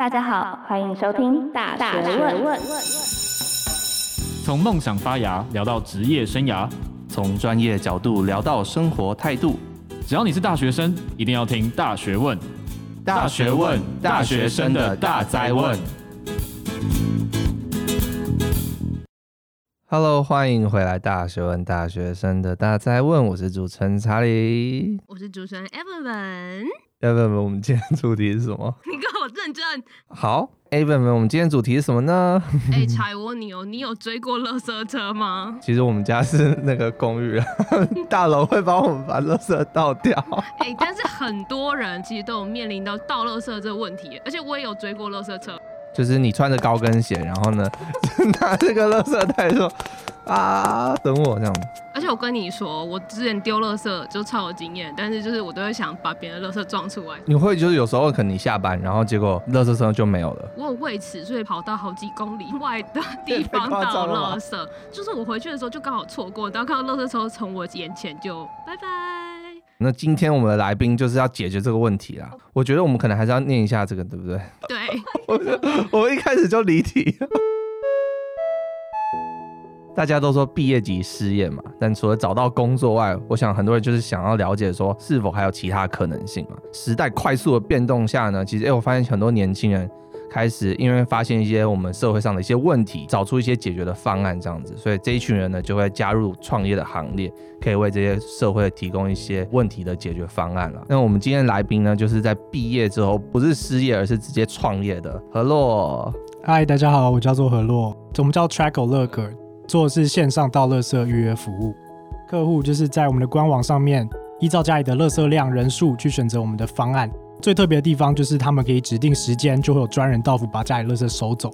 大家好，欢迎收听大学问。从梦想发芽聊到职业生涯，从专业角度聊到生活态度。只要你是大学生，一定要听大学问。大学问，大学生的大哉问。Hello，欢迎回来，大学问，大学生的大哉问。我是主持人查理，我是主持人 Evan。Evan，我们今天主题是什么？你跟我认真。好，Evan，我们今天主题是什么呢？哎、欸，柴我你哦，你有追过垃圾车吗？其实我们家是那个公寓，大楼会帮我们把垃圾倒掉。哎、欸，但是很多人其实都有面临到倒垃圾这个问题，而且我也有追过垃圾车。就是你穿着高跟鞋，然后呢，拿这个垃圾袋说啊，等我这样。而且我跟你说，我之前丢垃圾就超有经验，但是就是我都会想把别人的垃圾撞出来。你会就是有时候可能你下班，然后结果垃圾车就没有了。我有为此所以跑到好几公里外的 地方倒垃圾，就是我回去的时候就刚好错过，然后看到垃圾车从我眼前就拜拜。那今天我们的来宾就是要解决这个问题啦。我觉得我们可能还是要念一下这个，对不对？对。我我一开始就离题。大家都说毕业即失业嘛，但除了找到工作外，我想很多人就是想要了解说是否还有其他可能性嘛。时代快速的变动下呢，其实哎，我发现很多年轻人。开始，因为发现一些我们社会上的一些问题，找出一些解决的方案，这样子，所以这一群人呢就会加入创业的行列，可以为这些社会提供一些问题的解决方案了。那我们今天来宾呢，就是在毕业之后不是失业，而是直接创业的何洛。嗨，大家好，我叫做何洛，我们叫 Track-a-Lurker，做的是线上倒垃圾预约服务，客户就是在我们的官网上面依照家里的垃圾量人数去选择我们的方案。最特别的地方就是，他们可以指定时间，就会有专人到府把家里垃圾收走。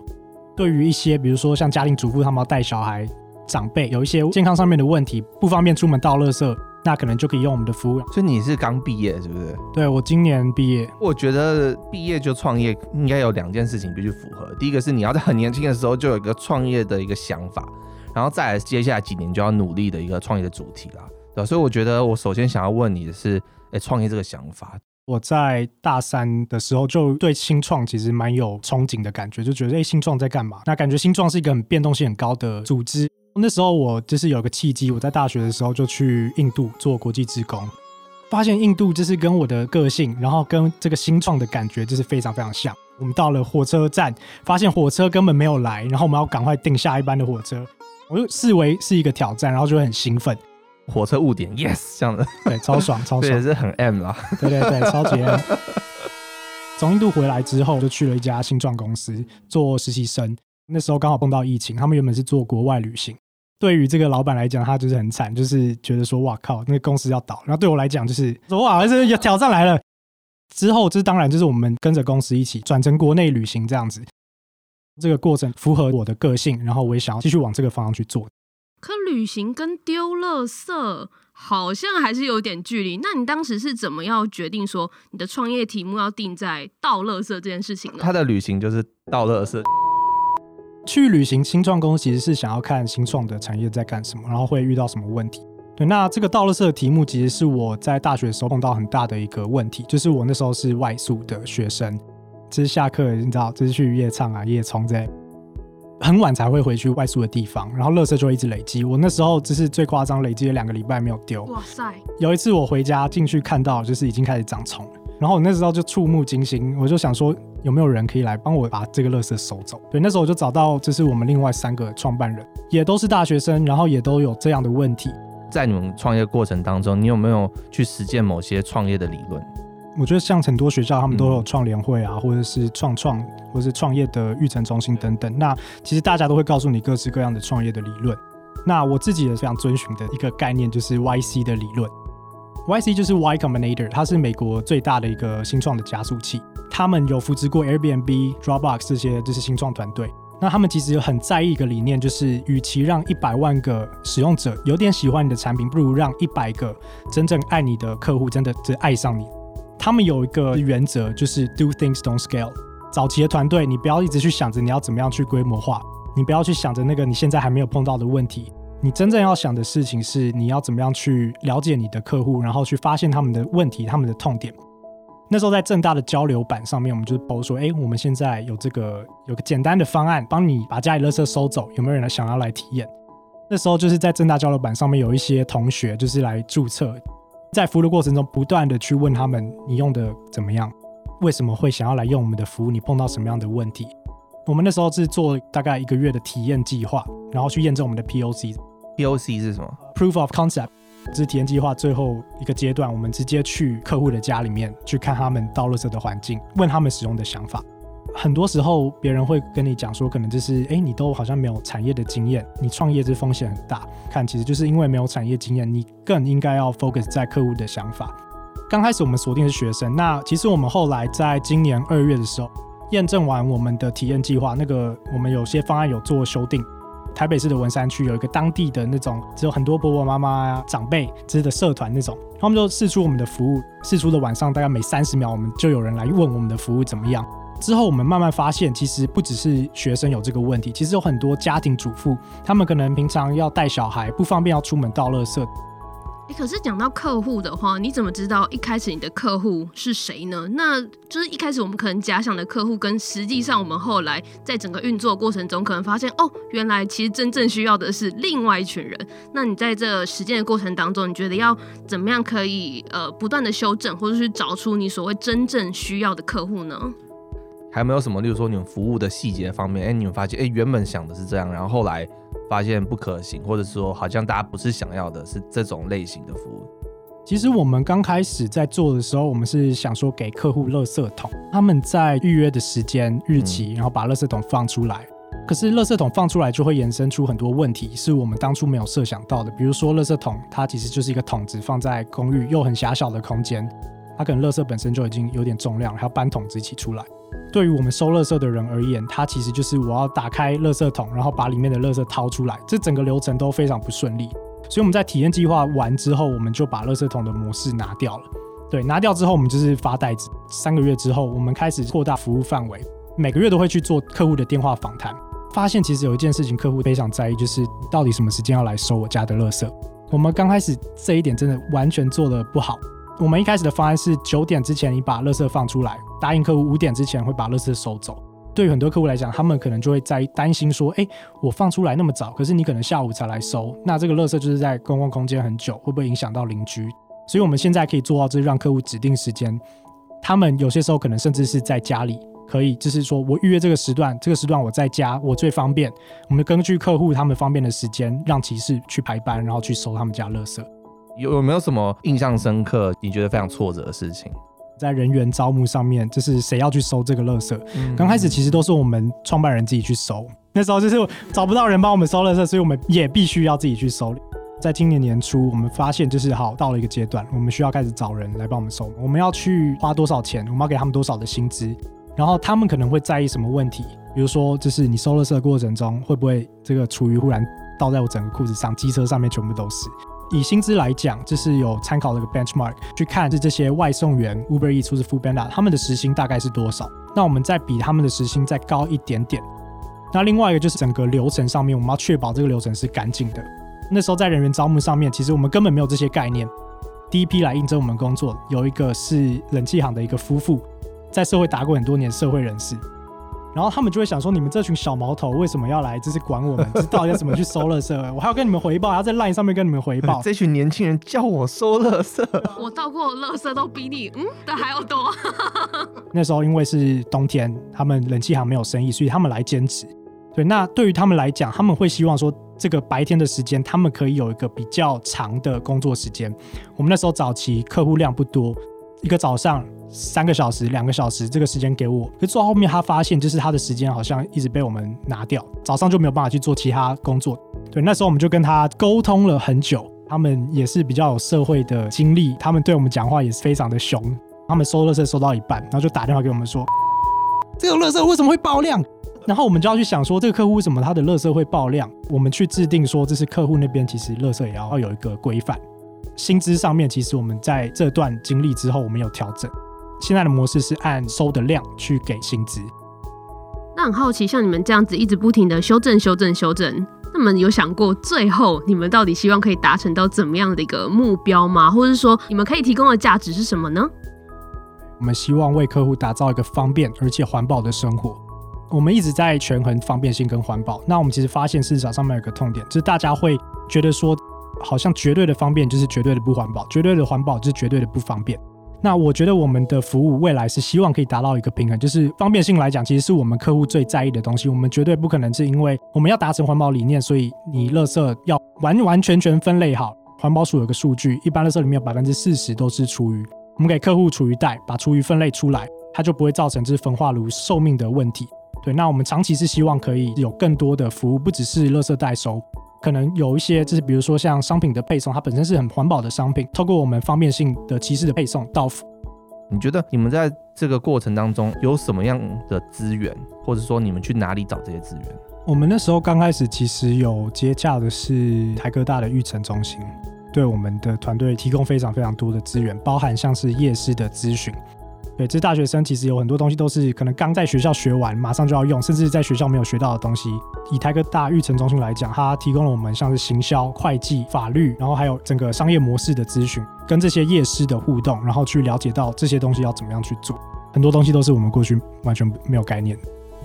对于一些，比如说像家庭主妇，他们要带小孩、长辈，有一些健康上面的问题，不方便出门倒垃圾，那可能就可以用我们的服务。所以你是刚毕业是不是？对，我今年毕业。我觉得毕业就创业，应该有两件事情必须符合。第一个是你要在很年轻的时候就有一个创业的一个想法，然后再来接下来几年就要努力的一个创业的主题啦。对，所以我觉得我首先想要问你的是，哎，创业这个想法。我在大三的时候就对新创其实蛮有憧憬的感觉，就觉得哎，新创在干嘛？那感觉新创是一个很变动性很高的组织。那时候我就是有个契机，我在大学的时候就去印度做国际志工，发现印度就是跟我的个性，然后跟这个新创的感觉就是非常非常像。我们到了火车站，发现火车根本没有来，然后我们要赶快订下一班的火车，我就视为是一个挑战，然后就会很兴奋。火车误点，yes，这样的，对，超爽，超爽，也是很 M 啦，对对对，超级 M。从印度回来之后，就去了一家新创公司做实习生。那时候刚好碰到疫情，他们原本是做国外旅行。对于这个老板来讲，他就是很惨，就是觉得说，哇靠，那个公司要倒。然后对我来讲，就是说，哇，这个挑战来了。之后，这当然就是我们跟着公司一起转成国内旅行这样子。这个过程符合我的个性，然后我也想要继续往这个方向去做。可旅行跟丢垃圾好像还是有点距离。那你当时是怎么要决定说你的创业题目要定在倒垃圾这件事情呢？他的旅行就是倒垃圾。去旅行，新创公司其实是想要看新创的产业在干什么，然后会遇到什么问题。对，那这个倒垃圾的题目其实是我在大学的时候碰到很大的一个问题，就是我那时候是外宿的学生，就是下课你知道，就是去夜唱啊、夜冲这很晚才会回去外宿的地方，然后垃圾就会一直累积。我那时候就是最夸张，累积了两个礼拜没有丢。哇塞！有一次我回家进去看到，就是已经开始长虫了。然后我那时候就触目惊心，我就想说有没有人可以来帮我把这个垃圾收走？对，那时候我就找到，就是我们另外三个创办人，也都是大学生，然后也都有这样的问题。在你们创业过程当中，你有没有去实践某些创业的理论？我觉得像很多学校，他们都有创联会啊，或者是创创，或者是创业的育成中心等等。那其实大家都会告诉你各式各样的创业的理论。那我自己也非常遵循的一个概念就是 YC 的理论。YC 就是 Y Combinator，它是美国最大的一个新创的加速器。他们有扶持过 Airbnb、Dropbox 这些就是新创团队。那他们其实很在意一个理念，就是与其让一百万个使用者有点喜欢你的产品，不如让一百个真正爱你的客户真的只爱上你。他们有一个原则，就是 Do things don't scale。早期的团队，你不要一直去想着你要怎么样去规模化，你不要去想着那个你现在还没有碰到的问题。你真正要想的事情是，你要怎么样去了解你的客户，然后去发现他们的问题、他们的痛点。那时候在正大的交流板上面，我们就是 po 说，哎，我们现在有这个有个简单的方案，帮你把家里垃圾收走，有没有人想要来体验？那时候就是在正大交流板上面有一些同学就是来注册，在服务的过程中不断的去问他们，你用的怎么样？为什么会想要来用我们的服务？你碰到什么样的问题？我们那时候是做大概一个月的体验计划，然后去验证我们的 POC。POC 是什么？Proof of Concept，这是体验计划最后一个阶段。我们直接去客户的家里面去看他们倒垃圾的环境，问他们使用的想法。很多时候别人会跟你讲说，可能就是哎，你都好像没有产业的经验，你创业这风险很大。看，其实就是因为没有产业经验，你更应该要 focus 在客户的想法。刚开始我们锁定是学生，那其实我们后来在今年二月的时候。验证完我们的体验计划，那个我们有些方案有做修订。台北市的文山区有一个当地的那种，只有很多婆婆妈妈啊、长辈之类的社团那种，他们就试出我们的服务，试出的晚上大概每三十秒，我们就有人来问我们的服务怎么样。之后我们慢慢发现，其实不只是学生有这个问题，其实有很多家庭主妇，他们可能平常要带小孩，不方便要出门倒垃圾。欸，可是讲到客户的话，你怎么知道一开始你的客户是谁呢？那就是一开始我们可能假想的客户，跟实际上我们后来在整个运作过程中，可能发现哦，原来其实真正需要的是另外一群人。那你在这实践的过程当中，你觉得要怎么样可以呃不断的修正，或者是找出你所谓真正需要的客户呢？还有没有什么，例如说你们服务的细节方面，哎，你们发现哎原本想的是这样，然后后来。发现不可行，或者说好像大家不是想要的，是这种类型的服务。其实我们刚开始在做的时候，我们是想说给客户垃圾桶，他们在预约的时间日期，然后把垃圾桶放出来。嗯、可是垃圾桶放出来就会延伸出很多问题，是我们当初没有设想到的。比如说，垃圾桶它其实就是一个桶子，放在公寓又很狭小的空间，它可能垃圾本身就已经有点重量，还要搬桶子一起出来。对于我们收垃圾的人而言，它其实就是我要打开垃圾桶，然后把里面的垃圾掏出来，这整个流程都非常不顺利。所以我们在体验计划完之后，我们就把垃圾桶的模式拿掉了。对，拿掉之后，我们就是发袋子。三个月之后，我们开始扩大服务范围，每个月都会去做客户的电话访谈，发现其实有一件事情客户非常在意，就是到底什么时间要来收我家的垃圾。我们刚开始这一点真的完全做得不好。我们一开始的方案是九点之前你把垃圾放出来，答应客户五点之前会把垃圾收走。对于很多客户来讲，他们可能就会在担心说：“哎，我放出来那么早，可是你可能下午才来收，那这个垃圾就是在公共空间很久，会不会影响到邻居？”所以我们现在可以做到，就是让客户指定时间，他们有些时候可能甚至是在家里，可以就是说我预约这个时段，这个时段我在家，我最方便。我们根据客户他们方便的时间，让骑士去排班，然后去收他们家垃圾。有有没有什么印象深刻、你觉得非常挫折的事情？在人员招募上面，就是谁要去收这个垃圾？刚、嗯、开始其实都是我们创办人自己去收，那时候就是找不到人帮我们收垃圾，所以我们也必须要自己去收。在今年年初，我们发现就是好到了一个阶段，我们需要开始找人来帮我们收。我们要去花多少钱？我们要给他们多少的薪资？然后他们可能会在意什么问题？比如说，就是你收垃圾的过程中，会不会这个厨余忽然倒在我整个裤子上、机车上面，全部都是？以薪资来讲，就是有参考了个 benchmark 去看，是这些外送员 Uber Eats 或是 Foodpanda 他们的时薪大概是多少？那我们再比他们的时薪再高一点点。那另外一个就是整个流程上面，我们要确保这个流程是干净的。那时候在人员招募上面，其实我们根本没有这些概念。第一批来应征我们工作，有一个是冷气行的一个夫妇，在社会打过很多年社会人士。然后他们就会想说：“你们这群小毛头为什么要来？就是管我们，知道要怎么去收垃圾？我还要跟你们回报，还要在 LINE 上面跟你们回报。”这群年轻人叫我收垃圾，我倒过垃圾都比你嗯的还要多。那时候因为是冬天，他们冷气行没有生意，所以他们来兼职。对，那对于他们来讲，他们会希望说，这个白天的时间，他们可以有一个比较长的工作时间。我们那时候早期客户量不多，一个早上。三个小时、两个小时，这个时间给我。可做到后面，他发现就是他的时间好像一直被我们拿掉，早上就没有办法去做其他工作。对，那时候我们就跟他沟通了很久。他们也是比较有社会的经历，他们对我们讲话也是非常的凶。他们收垃圾收到一半，然后就打电话给我们说：“这个垃圾为什么会爆量？”然后我们就要去想说，这个客户为什么他的垃圾会爆量？我们去制定说，这是客户那边其实垃圾也要有一个规范。薪资上面，其实我们在这段经历之后，我们有调整。现在的模式是按收的量去给薪资。那很好奇，像你们这样子一直不停的修正、修正、修正，那么有想过最后你们到底希望可以达成到怎么样的一个目标吗？或者是说你们可以提供的价值是什么呢？我们希望为客户打造一个方便而且环保的生活。我们一直在权衡方便性跟环保。那我们其实发现市场上面有个痛点，就是大家会觉得说，好像绝对的方便就是绝对的不环保，绝对的环保就是绝对的不方便。那我觉得我们的服务未来是希望可以达到一个平衡，就是方便性来讲，其实是我们客户最在意的东西。我们绝对不可能是因为我们要达成环保理念，所以你垃圾要完完全全分类好。环保署有个数据，一般垃圾里面有百分之四十都是厨余。我们给客户厨余袋，把厨余分类出来，它就不会造成这焚化炉寿命的问题。对，那我们长期是希望可以有更多的服务，不只是垃圾代收。可能有一些，就是比如说像商品的配送，它本身是很环保的商品，透过我们方便性的骑士的配送到府。你觉得你们在这个过程当中有什么样的资源，或者说你们去哪里找这些资源？我们那时候刚开始其实有接洽的是台科大的育成中心，对我们的团队提供非常非常多的资源，包含像是夜市的咨询。对，这大学生其实有很多东西都是可能刚在学校学完，马上就要用，甚至在学校没有学到的东西。以台科大育成中心来讲，它提供了我们像是行销、会计、法律，然后还有整个商业模式的咨询，跟这些业师的互动，然后去了解到这些东西要怎么样去做。很多东西都是我们过去完全没有概念。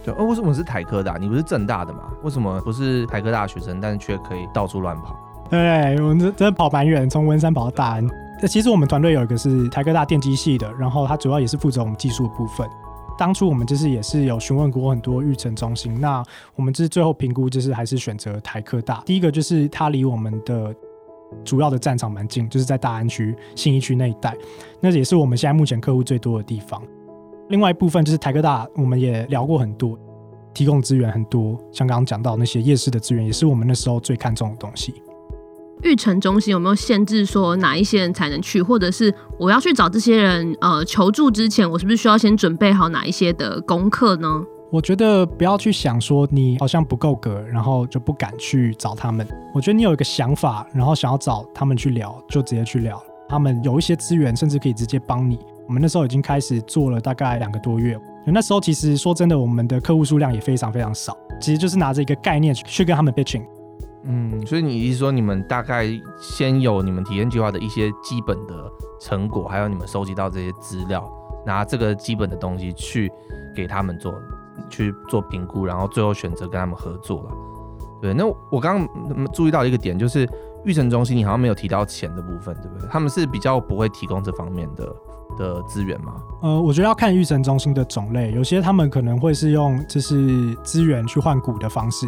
对，哦，为什么是台科大？你不是正大的吗？为什么不是台科大学生，但是却可以到处乱跑？对，我们真的跑蛮远，从文山跑到大安。那其实我们团队有一个是台科大电机系的，然后他主要也是负责我们技术的部分。当初我们就是也是有询问过很多育成中心，那我们就是最后评估就是还是选择台科大。第一个就是它离我们的主要的战场蛮近，就是在大安区、信义区那一带，那也是我们现在目前客户最多的地方。另外一部分就是台科大，我们也聊过很多，提供资源很多，像刚刚讲到那些夜市的资源，也是我们那时候最看重的东西。育成中心有没有限制说哪一些人才能去，或者是我要去找这些人呃求助之前，我是不是需要先准备好哪一些的功课呢？我觉得不要去想说你好像不够格，然后就不敢去找他们。我觉得你有一个想法，然后想要找他们去聊，就直接去聊。他们有一些资源，甚至可以直接帮你。我们那时候已经开始做了大概两个多月，那时候其实说真的，我们的客户数量也非常非常少，其实就是拿着一个概念去跟他们 pitching。嗯，所以你意思说，你们大概先有你们体验计划的一些基本的成果，还有你们收集到这些资料，拿这个基本的东西去给他们做去做评估，然后最后选择跟他们合作了。对，那我刚刚注意到一个点，就是育成中心你好像没有提到钱的部分，对不对？他们是比较不会提供这方面的的资源吗？呃，我觉得要看育成中心的种类，有些他们可能会是用就是资源去换股的方式。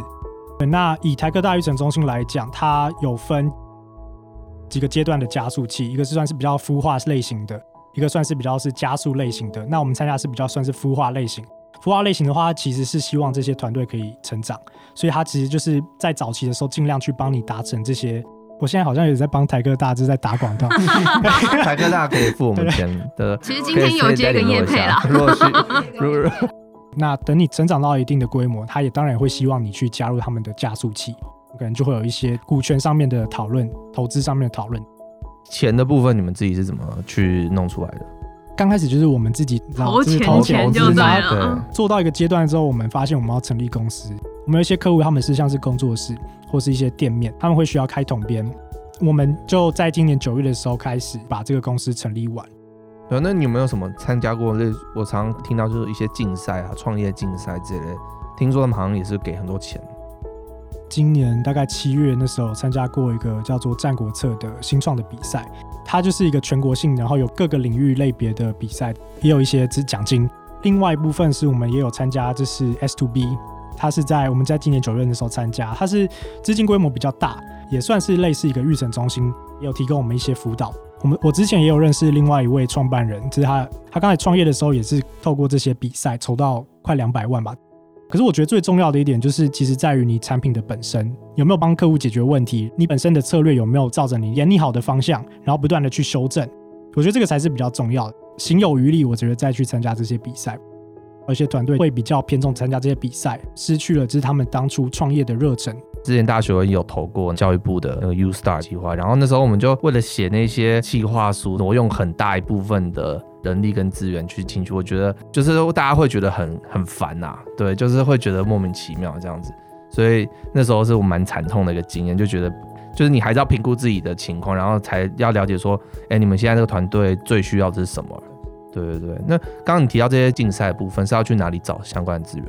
那以台科大育成中心来讲，它有分几个阶段的加速器，一个是算是比较孵化类型的，一个算是比较是加速类型的。那我们参加是比较算是孵化类型。孵化类型的话，它其实是希望这些团队可以成长，所以它其实就是在早期的时候尽量去帮你达成这些。我现在好像也在帮台科大，就是在打广告。台科大可以付我们钱的。其实今天有接个业配啦。如果是，如果那等你成长到一定的规模，他也当然也会希望你去加入他们的加速器，可能就会有一些股权上面的讨论、投资上面的讨论。钱的部分，你们自己是怎么去弄出来的？刚开始就是我们自己投钱，投钱就对了。对，做到一个阶段之后，我们发现我们要成立公司。我们有一些客户，他们是像是工作室或是一些店面，他们会需要开统编。我们就在今年九月的时候开始把这个公司成立完。对，那你有没有什么参加过？那我常听到就是一些竞赛啊，创业竞赛之类。听说他们好像也是给很多钱。今年大概七月那时候参加过一个叫做《战国策》的新创的比赛，它就是一个全国性，然后有各个领域类别的比赛，也有一些资奖金。另外一部分是我们也有参加，这是 S to B，它是在我们在今年九月的时候参加，它是资金规模比较大，也算是类似一个预审中心，也有提供我们一些辅导。我们我之前也有认识另外一位创办人，就是他，他刚才创业的时候也是透过这些比赛筹到快两百万吧。可是我觉得最重要的一点就是，其实在于你产品的本身有没有帮客户解决问题，你本身的策略有没有照着你演拟好的方向，然后不断的去修正。我觉得这个才是比较重要的。行有余力，我觉得再去参加这些比赛。而且团队会比较偏重参加这些比赛，失去了就是他们当初创业的热忱。之前大学我有投过教育部的那个 U Star 计划，然后那时候我们就为了写那些计划书，挪用很大一部分的人力跟资源去进去。我觉得就是大家会觉得很很烦呐，对，就是会觉得莫名其妙这样子。所以那时候是我蛮惨痛的一个经验，就觉得就是你还是要评估自己的情况，然后才要了解说，哎，你们现在这个团队最需要的是什么。对对对。那刚刚你提到这些竞赛部分，是要去哪里找相关的资源？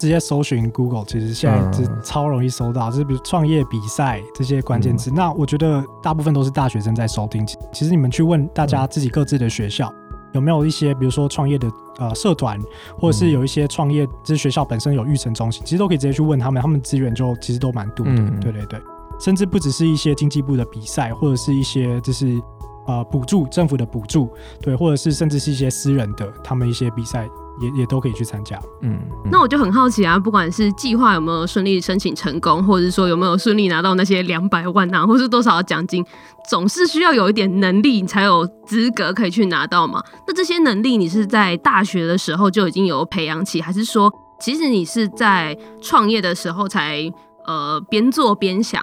直接搜寻 Google，其实现在是超容易搜到，就是比如创业比赛这些关键字。嗯、那我觉得大部分都是大学生在收听。其实你们去问大家自己各自的学校。嗯有没有一些，比如说创业的呃社团，或者是有一些创业，就是学校本身有育成中心，其实都可以直接去问他们，他们资源就其实都蛮多的。嗯、对对对，甚至不只是一些经济部的比赛，或者是一些就是呃补助政府的补助，对，或者是甚至是一些私人的他们一些比赛。也也都可以去参加，嗯，那我就很好奇啊，不管是计划有没有顺利申请成功，或者是说有没有顺利拿到那些两百万啊，或是多少奖金，总是需要有一点能力，你才有资格可以去拿到嘛。那这些能力你是在大学的时候就已经有培养起，还是说其实你是在创业的时候才呃边做边想，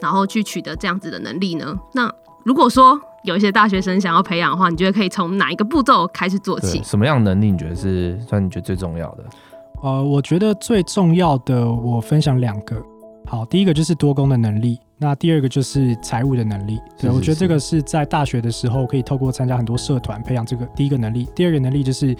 然后去取得这样子的能力呢？那如果说有一些大学生想要培养的话，你觉得可以从哪一个步骤开始做起？什么样的能力你觉得是算你觉得最重要的？呃，我觉得最重要的，我分享两个。好，第一个就是多工的能力，那第二个就是财务的能力。对，我觉得这个是在大学的时候可以透过参加很多社团培养这个第一个能力。第二个能力就是。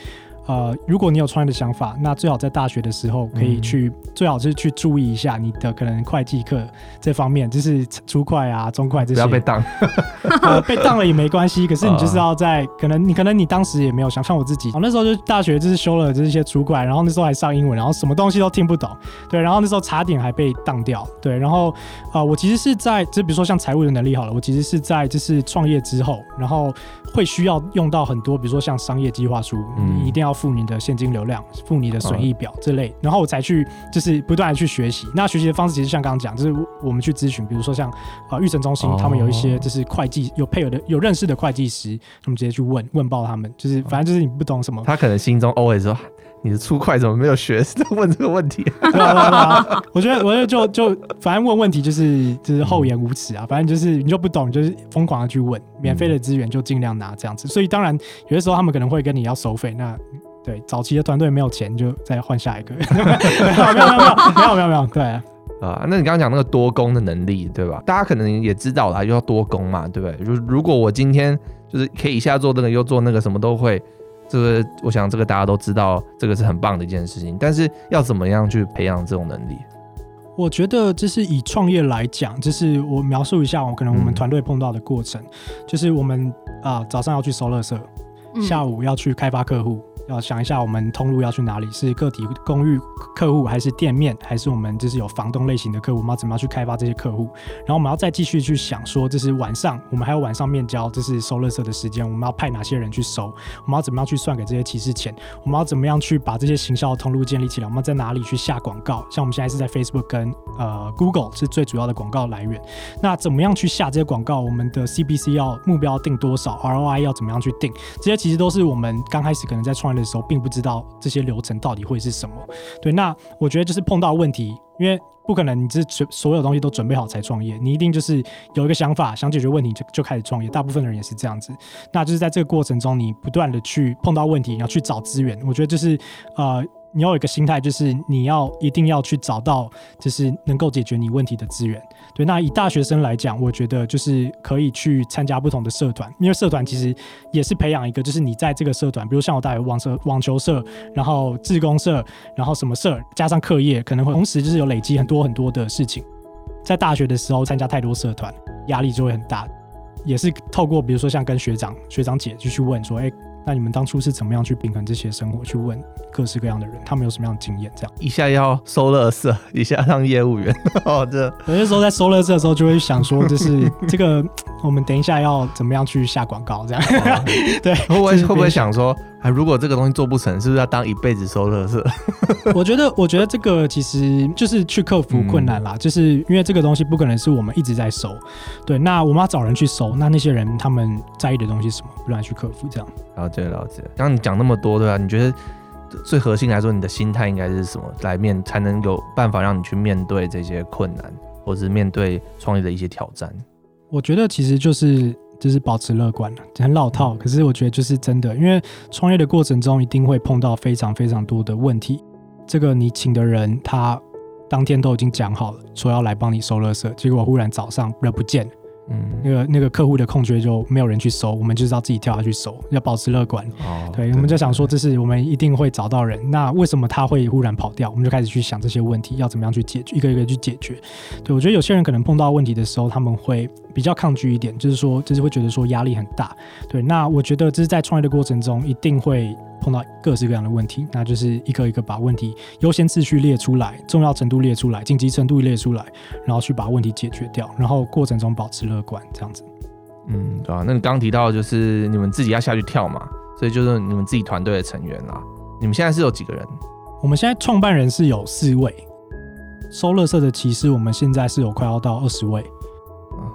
呃，如果你有创业的想法，那最好在大学的时候可以去，嗯、最好是去注意一下你的可能会计课这方面，就是初会啊、中会这些。不要被当，呃，被当了也没关系。可是你就是要在，可能你可能你当时也没有想，像我自己，我那时候就大学就是修了这些初会，然后那时候还上英文，然后什么东西都听不懂，对，然后那时候茶点还被当掉，对，然后啊、呃，我其实是在，就比如说像财务的能力好了，我其实是在就是创业之后，然后会需要用到很多，比如说像商业计划书，嗯、你一定要。付你的现金流量，付你的损益表这类，然后我才去就是不断的去学习。那学习的方式其实像刚刚讲，就是我们去咨询，比如说像啊育成中心，他们有一些就是会计有配偶的有认识的会计师，他们直接去问问爆他们，就是反正就是你不懂什么，他可能心中 always 说你的初会怎么没有学，问这个问题。对啊对啊，我觉得我觉得就就反正问问题就是就是厚颜无耻啊，反正就是你就不懂，就是疯狂的去问，免费的资源就尽量拿这样子。所以当然有的时候他们可能会跟你要收费，那。对，早期的团队没有钱，就再换下一个。没有没有没有没有没有没有。对啊，啊，那你刚刚讲那个多工的能力，对吧？大家可能也知道啦，就要多工嘛，对不对？如如果我今天就是可以一下做这个又做那个，什么都会，这个我想这个大家都知道，这个是很棒的一件事情。但是要怎么样去培养这种能力？我觉得就是以创业来讲，就是我描述一下，我可能我们团队碰到的过程，嗯、就是我们啊早上要去收垃圾，下午要去开发客户。要想一下，我们通路要去哪里？是个体公寓客户，还是店面，还是我们就是有房东类型的客户？我们要怎么样去开发这些客户？然后我们要再继续去想说，这是晚上，我们还有晚上面交，这是收垃圾的时间，我们要派哪些人去收？我们要怎么样去算给这些骑士钱？我们要怎么样去把这些行销的通路建立起来？我们要在哪里去下广告？像我们现在是在 Facebook 跟呃 Google 是最主要的广告来源。那怎么样去下这些广告？我们的 CPC 要目标定多少？ROI 要怎么样去定？这些其实都是我们刚开始可能在创的时候，并不知道这些流程到底会是什么。对，那我觉得就是碰到问题，因为不可能你这所有东西都准备好才创业，你一定就是有一个想法，想解决问题就就开始创业。大部分的人也是这样子。那就是在这个过程中，你不断的去碰到问题，你要去找资源。我觉得就是呃。你要有一个心态，就是你要一定要去找到，就是能够解决你问题的资源。对，那以大学生来讲，我觉得就是可以去参加不同的社团，因为社团其实也是培养一个，就是你在这个社团，比如像我大学网社、网球社，然后志工社，然后什么社，加上课业，可能会同时就是有累积很多很多的事情。在大学的时候参加太多社团，压力就会很大。也是透过比如说像跟学长、学长姐就去问说，哎。那你们当初是怎么样去平衡这些生活？去问各式各样的人，他们有什么样的经验？这样一下要收乐色，一下当业务员，哦，这有些时候在收乐色的时候，就会想说，就是 这个，我们等一下要怎么样去下广告？这样，哦、对，会不会会不会想说？啊，如果这个东西做不成，是不是要当一辈子收垃圾？我觉得，我觉得这个其实就是去克服困难啦，嗯、就是因为这个东西不可能是我们一直在收，对，那我们要找人去收，那那些人他们在意的东西是什么，不然去克服这样。了解了解。刚刚你讲那么多，对吧？你觉得最核心来说，你的心态应该是什么？来面才能有办法让你去面对这些困难，或者是面对创业的一些挑战？我觉得其实就是。就是保持乐观，很老套，可是我觉得就是真的，因为创业的过程中一定会碰到非常非常多的问题。这个你请的人，他当天都已经讲好了，说要来帮你收垃圾，结果忽然早上人不见了，嗯，那个那个客户的空缺就没有人去收，我们就是要自己跳下去收，要保持乐观。哦，对，我们就想说，这是我们一定会找到人。那为什么他会忽然跑掉？我们就开始去想这些问题要怎么样去解决，一个一个去解决。对，我觉得有些人可能碰到问题的时候，他们会比较抗拒一点，就是说，就是会觉得说压力很大。对，那我觉得这是在创业的过程中一定会碰到各式各样的问题，那就是一个一个把问题优先次序列出来，重要程度列出来，紧急程度列出来，然后去把问题解决掉，然后过程中保持乐观，这样子。嗯，对啊。那你刚刚提到就是你们自己要下去跳嘛，所以就是你们自己团队的成员啦。你们现在是有几个人？我们现在创办人是有四位，收乐色的骑士，我们现在是有快要到二十位。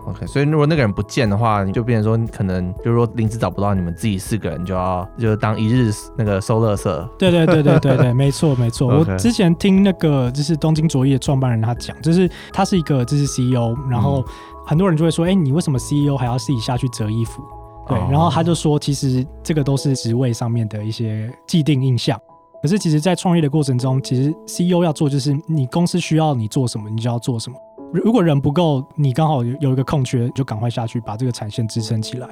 OK，所以如果那个人不见的话，你就变成说，你可能就是说临时找不到，你们自己四个人就要就当一日那个收垃圾。对对对对对对，没错没错。我之前听那个就是东京卓一的创办人他讲，就是他是一个就是 CEO，然后很多人就会说，哎、欸，你为什么 CEO 还要自己下去折衣服？对，然后他就说，其实这个都是职位上面的一些既定印象。可是其实，在创业的过程中，其实 CEO 要做就是你公司需要你做什么，你就要做什么。如果人不够，你刚好有有一个空缺，就赶快下去把这个产线支撑起来。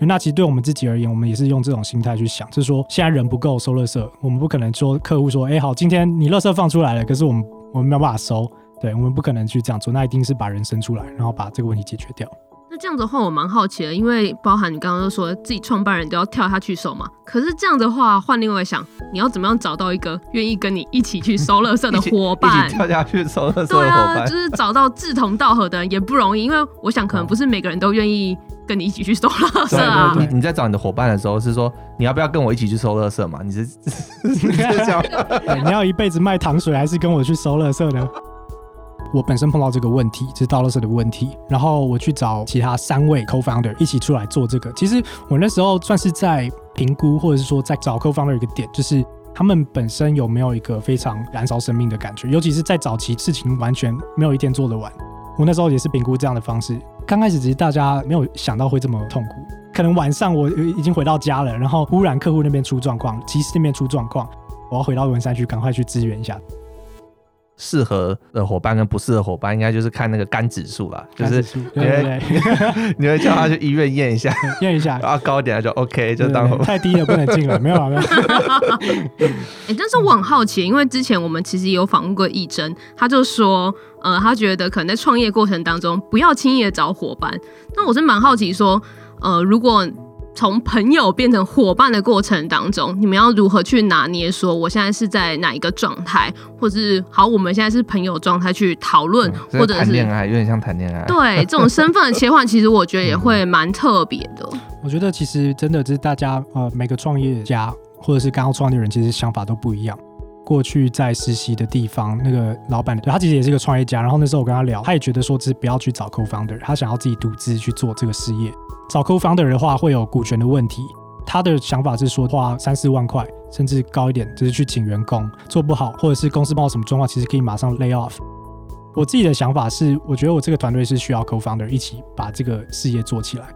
那其实对我们自己而言，我们也是用这种心态去想，就是说现在人不够收垃圾，我们不可能说客户说，哎，好，今天你垃圾放出来了，可是我们我们没有办法收，对，我们不可能去这样做，那一定是把人生出来，然后把这个问题解决掉。那这样子的话，我蛮好奇的，因为包含你刚刚说自己创办人都要跳下去收嘛。可是这样的话，换另外想，你要怎么样找到一个愿意跟你一起去收垃圾的 伙伴？一起跳下去收垃圾的伙伴。对啊，就是找到志同道合的人也不容易，因为我想可能不是每个人都愿意跟你一起去收垃圾啊。你你在找你的伙伴的时候，是说你要不要跟我一起去收垃圾嘛？你是 你是这样？你要一辈子卖糖水，还是跟我去收垃圾呢？我本身碰到这个问题，就是倒垃圾的问题，然后我去找其他三位 co-founder 一起出来做这个。其实我那时候算是在评估，或者是说在找 co-founder 一个点，就是他们本身有没有一个非常燃烧生命的感觉，尤其是在早期事情完全没有一天做得完。我那时候也是评估这样的方式。刚开始只是大家没有想到会这么痛苦，可能晚上我已经回到家了，然后忽然客户那边出状况，骑士那边出状况，我要回到文山区赶快去支援一下。适合的伙伴跟不适合伙伴，应该就是看那个肝指数吧，就是对对对，你会叫他去医院验一下，验一下，啊高一点就 OK，就当太低了不能进了，没有了没有。哎、欸，但是我很好奇，因为之前我们其实也有访问过易真，他就说，呃，他觉得可能在创业过程当中不要轻易的找伙伴。那我是蛮好奇说，呃，如果从朋友变成伙伴的过程当中，你们要如何去拿捏？说我现在是在哪一个状态，或者是好，我们现在是朋友状态去讨论，嗯、或者是谈恋爱，有点像谈恋爱。对，这种身份的切换，其实我觉得也会蛮特别的。我觉得其实真的就是大家呃，每个创业家或者是刚刚创业的人，其实想法都不一样。过去在实习的地方，那个老板对他其实也是一个创业家。然后那时候我跟他聊，他也觉得说，是不要去找 co-founder，他想要自己独自去做这个事业。找 co-founder 的话，会有股权的问题。他的想法是说，花三四万块，甚至高一点，就是去请员工，做不好，或者是公司碰到什么状况，其实可以马上 lay off。我自己的想法是，我觉得我这个团队是需要 co-founder 一起把这个事业做起来。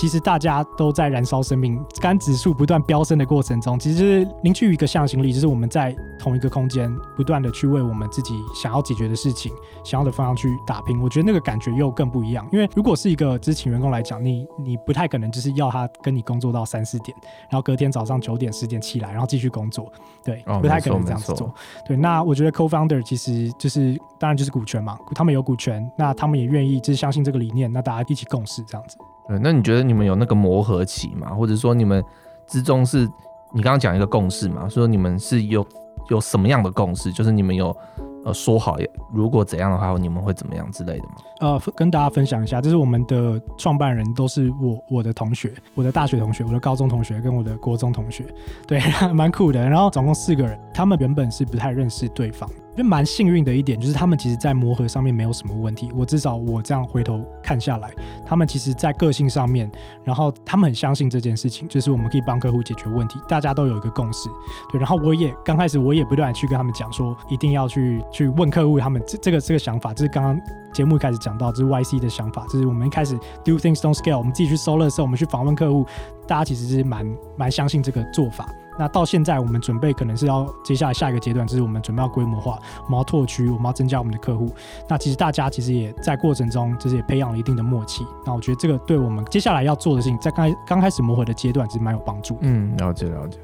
其实大家都在燃烧生命，肝指数不断飙升的过程中，其实凝聚一个向心力，就是我们在同一个空间不断的去为我们自己想要解决的事情、想要的方向去打拼。我觉得那个感觉又更不一样，因为如果是一个知情员工来讲，你你不太可能就是要他跟你工作到三四点，然后隔天早上九点十点起来，然后继续工作，对，哦、不太可能这样子做。对，那我觉得 co-founder 其实就是当然就是股权嘛，他们有股权，那他们也愿意就是相信这个理念，那大家一起共事这样子。那你觉得你们有那个磨合期吗？或者说你们之中是，你刚刚讲一个共识嘛？说你们是有有什么样的共识？就是你们有呃说好，如果怎样的话，你们会怎么样之类的吗？呃，跟大家分享一下，就是我们的创办人都是我我的同学，我的大学同学，我的高中同学跟我的国中同学，对，蛮酷的。然后总共四个人，他们原本是不太认识对方。就蛮幸运的一点，就是他们其实，在磨合上面没有什么问题。我至少我这样回头看下来，他们其实，在个性上面，然后他们很相信这件事情，就是我们可以帮客户解决问题，大家都有一个共识。对，然后我也刚开始，我也不断去跟他们讲说，一定要去去问客户他们这这个这个想法，就是刚刚节目一开始讲到，就是 YC 的想法，就是我们一开始 Do things don't scale，我们自己去搜了的时候，我们去访问客户，大家其实是蛮蛮相信这个做法。那到现在，我们准备可能是要接下来下一个阶段，就是我们准备要规模化，我们要拓区，我们要增加我们的客户。那其实大家其实也在过程中，就是也培养了一定的默契。那我觉得这个对我们接下来要做的事情，在刚刚开始磨合的阶段，其实蛮有帮助。嗯，了解了解。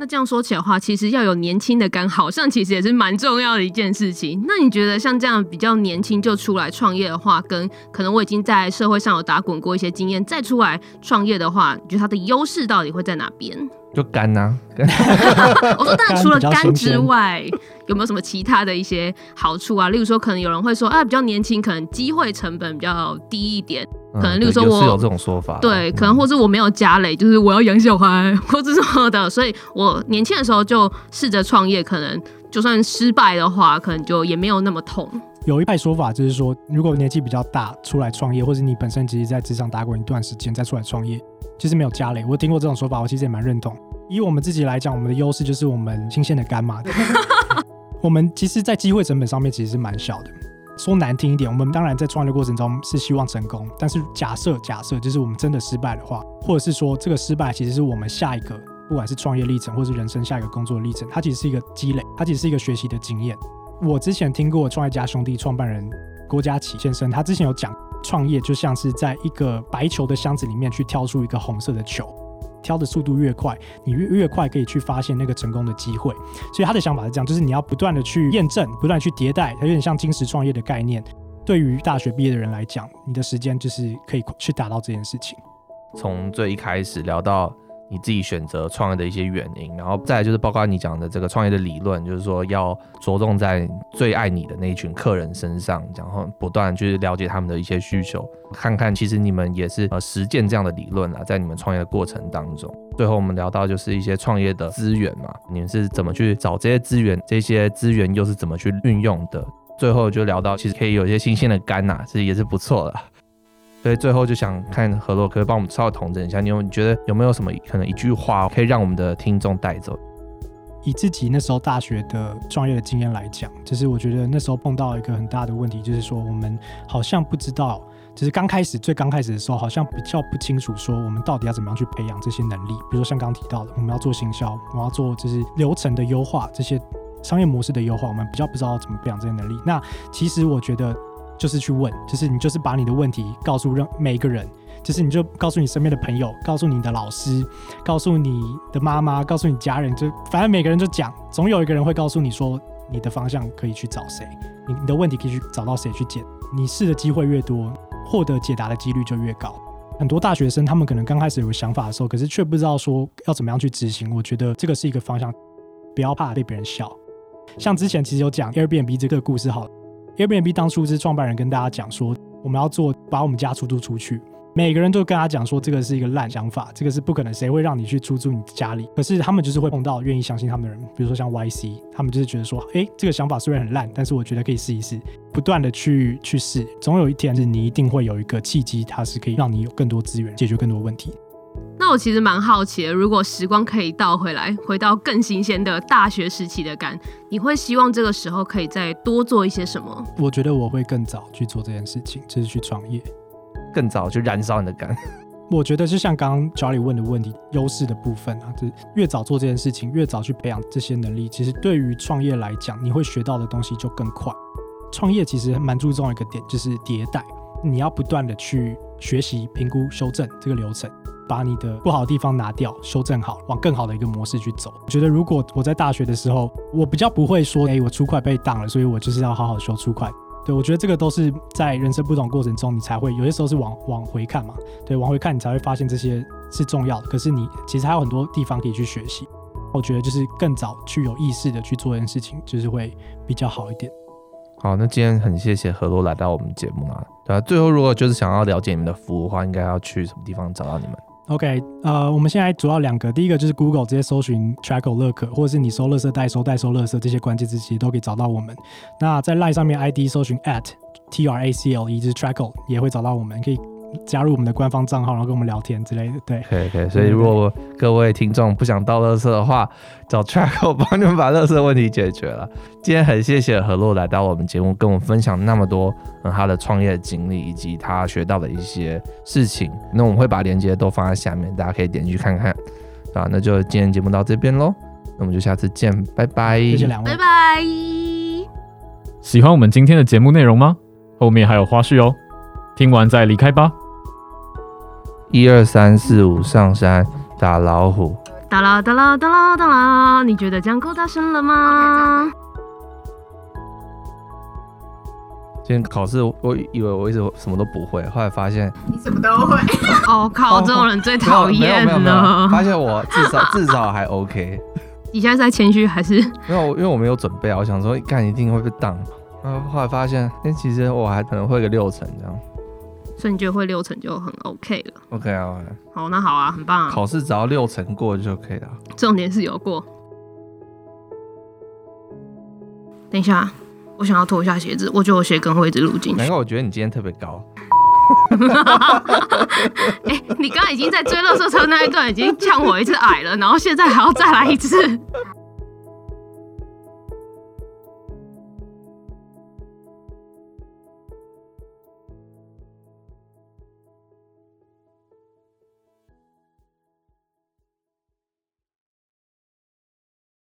那这样说起来的话，其实要有年轻的肝，好像其实也是蛮重要的一件事情。那你觉得像这样比较年轻就出来创业的话，跟可能我已经在社会上有打滚过一些经验，再出来创业的话，你觉得它的优势到底会在哪边？就肝呐、啊，我说，但除了肝之外，有没有什么其他的一些好处啊？例如说，可能有人会说，啊，比较年轻，可能机会成本比较低一点。可能，例如说我，是有这种说法，对，可能或是我没有家累，就是我要养小孩或者什么的，所以我年轻的时候就试着创业，可能就算失败的话，可能就也没有那么痛。有一派说法就是说，如果年纪比较大出来创业，或者你本身其实在职场打滚一段时间再出来创业。其实没有家累，我听过这种说法，我其实也蛮认同。以我们自己来讲，我们的优势就是我们新鲜的干嘛。我们其实，在机会成本上面其实是蛮小的。说难听一点，我们当然在创业的过程中是希望成功，但是假设假设就是我们真的失败的话，或者是说这个失败其实是我们下一个不管是创业历程，或是人生下一个工作历程，它其实是一个积累，它其实是一个学习的经验。我之前听过创业家兄弟创办人郭家琪先生，他之前有讲。创业就像是在一个白球的箱子里面去挑出一个红色的球，挑的速度越快，你越越快可以去发现那个成功的机会。所以他的想法是这样，就是你要不断的去验证，不断去迭代，它有点像金石创业的概念。对于大学毕业的人来讲，你的时间就是可以去达到这件事情。从最一开始聊到。你自己选择创业的一些原因，然后再来就是包括你讲的这个创业的理论，就是说要着重在最爱你的那一群客人身上，然后不断去了解他们的一些需求，看看其实你们也是呃实践这样的理论啊，在你们创业的过程当中。最后我们聊到就是一些创业的资源嘛，你们是怎么去找这些资源，这些资源又是怎么去运用的？最后就聊到其实可以有一些新鲜的肝呐，其实也是不错的。所以最后就想看何洛可以帮我们稍微统整一下，你有你觉得有没有什么可能一句话可以让我们的听众带走？以自己那时候大学的创业的经验来讲，就是我觉得那时候碰到一个很大的问题，就是说我们好像不知道，就是刚开始最刚开始的时候，好像比较不清楚说我们到底要怎么样去培养这些能力。比如说像刚提到的，我们要做行销，我们要做就是流程的优化，这些商业模式的优化，我们比较不知道怎么培养这些能力。那其实我觉得。就是去问，就是你就是把你的问题告诉任每一个人，就是你就告诉你身边的朋友，告诉你的老师，告诉你的妈妈，告诉你家人，就反正每个人就讲，总有一个人会告诉你说你的方向可以去找谁，你你的问题可以去找到谁去解，你试的机会越多，获得解答的几率就越高。很多大学生他们可能刚开始有想法的时候，可是却不知道说要怎么样去执行。我觉得这个是一个方向，不要怕被别人笑。像之前其实有讲 Airbnb 这个故事，好。Airbnb 当初是创办人跟大家讲说，我们要做把我们家出租出去，每个人都跟他讲说这个是一个烂想法，这个是不可能，谁会让你去出租你家里？可是他们就是会碰到愿意相信他们的人，比如说像 YC，他们就是觉得说，哎，这个想法虽然很烂，但是我觉得可以试一试，不断的去去试，总有一天是你一定会有一个契机，它是可以让你有更多资源，解决更多问题。那我其实蛮好奇的，如果时光可以倒回来，回到更新鲜的大学时期的感，你会希望这个时候可以再多做一些什么？我觉得我会更早去做这件事情，就是去创业，更早去燃烧你的肝。我觉得就像刚刚 Charlie 问的问题，优势的部分啊，就是越早做这件事情，越早去培养这些能力，其实对于创业来讲，你会学到的东西就更快。创业其实蛮注重一个点，就是迭代，你要不断的去学习、评估、修正这个流程。把你的不好的地方拿掉，修正好，往更好的一个模式去走。我觉得如果我在大学的时候，我比较不会说，哎，我出快被挡了，所以我就是要好好修出快。对，我觉得这个都是在人生不同过程中，你才会有些时候是往往回看嘛。对，往回看你才会发现这些是重要的。可是你其实还有很多地方可以去学习。我觉得就是更早去有意识的去做一件事情，就是会比较好一点。好，那今天很谢谢何洛来到我们节目啊。对啊，最后如果就是想要了解你们的服务的话，应该要去什么地方找到你们？OK，呃，我们现在主要两个，第一个就是 Google 直接搜寻 Tracle 乐可，或者是你搜垃圾代收代收垃圾这些关键字，其实都可以找到我们。那在 Line 上面 ID 搜寻 at T R A C L E 就是 Tracle 也会找到我们，可以。加入我们的官方账号，然后跟我们聊天之类的，对，可以可以。所以如果各位听众不想倒垃圾的话，找 Tracle 帮你们把垃圾问题解决了。今天很谢谢何洛来到我们节目，跟我们分享那么多嗯他的创业经历以及他学到的一些事情。那我们会把链接都放在下面，大家可以点进去看看。啊，那就今天节目到这边喽，那我们就下次见，拜拜，谢谢两位，拜拜。喜欢我们今天的节目内容吗？后面还有花絮哦，听完再离开吧。一二三四五，上山打老虎。哒啦哒啦哒啦哒啦，你觉得这样够大声了吗？今天考试，我以为我一直什么都不会，后来发现你什么都会。哦靠，这种人最讨厌了。发现我至少 至少还 OK。你现在在谦虚还是？没有，因为我没有准备啊，我想说干一定会被当。然后后来发现，哎，其实我还可能会个六成这样。所以你觉得会六成就很 OK 了？OK 啊，OK。好，那好啊，很棒啊。考试只要六成过就可以了。重点是有过。等一下。我想要脱下鞋子，我觉得我鞋跟会一直录进去。难怪我觉得你今天特别高。哎、欸，你刚刚已经在追乐色车那一段已经呛我一次矮了，然后现在还要再来一次。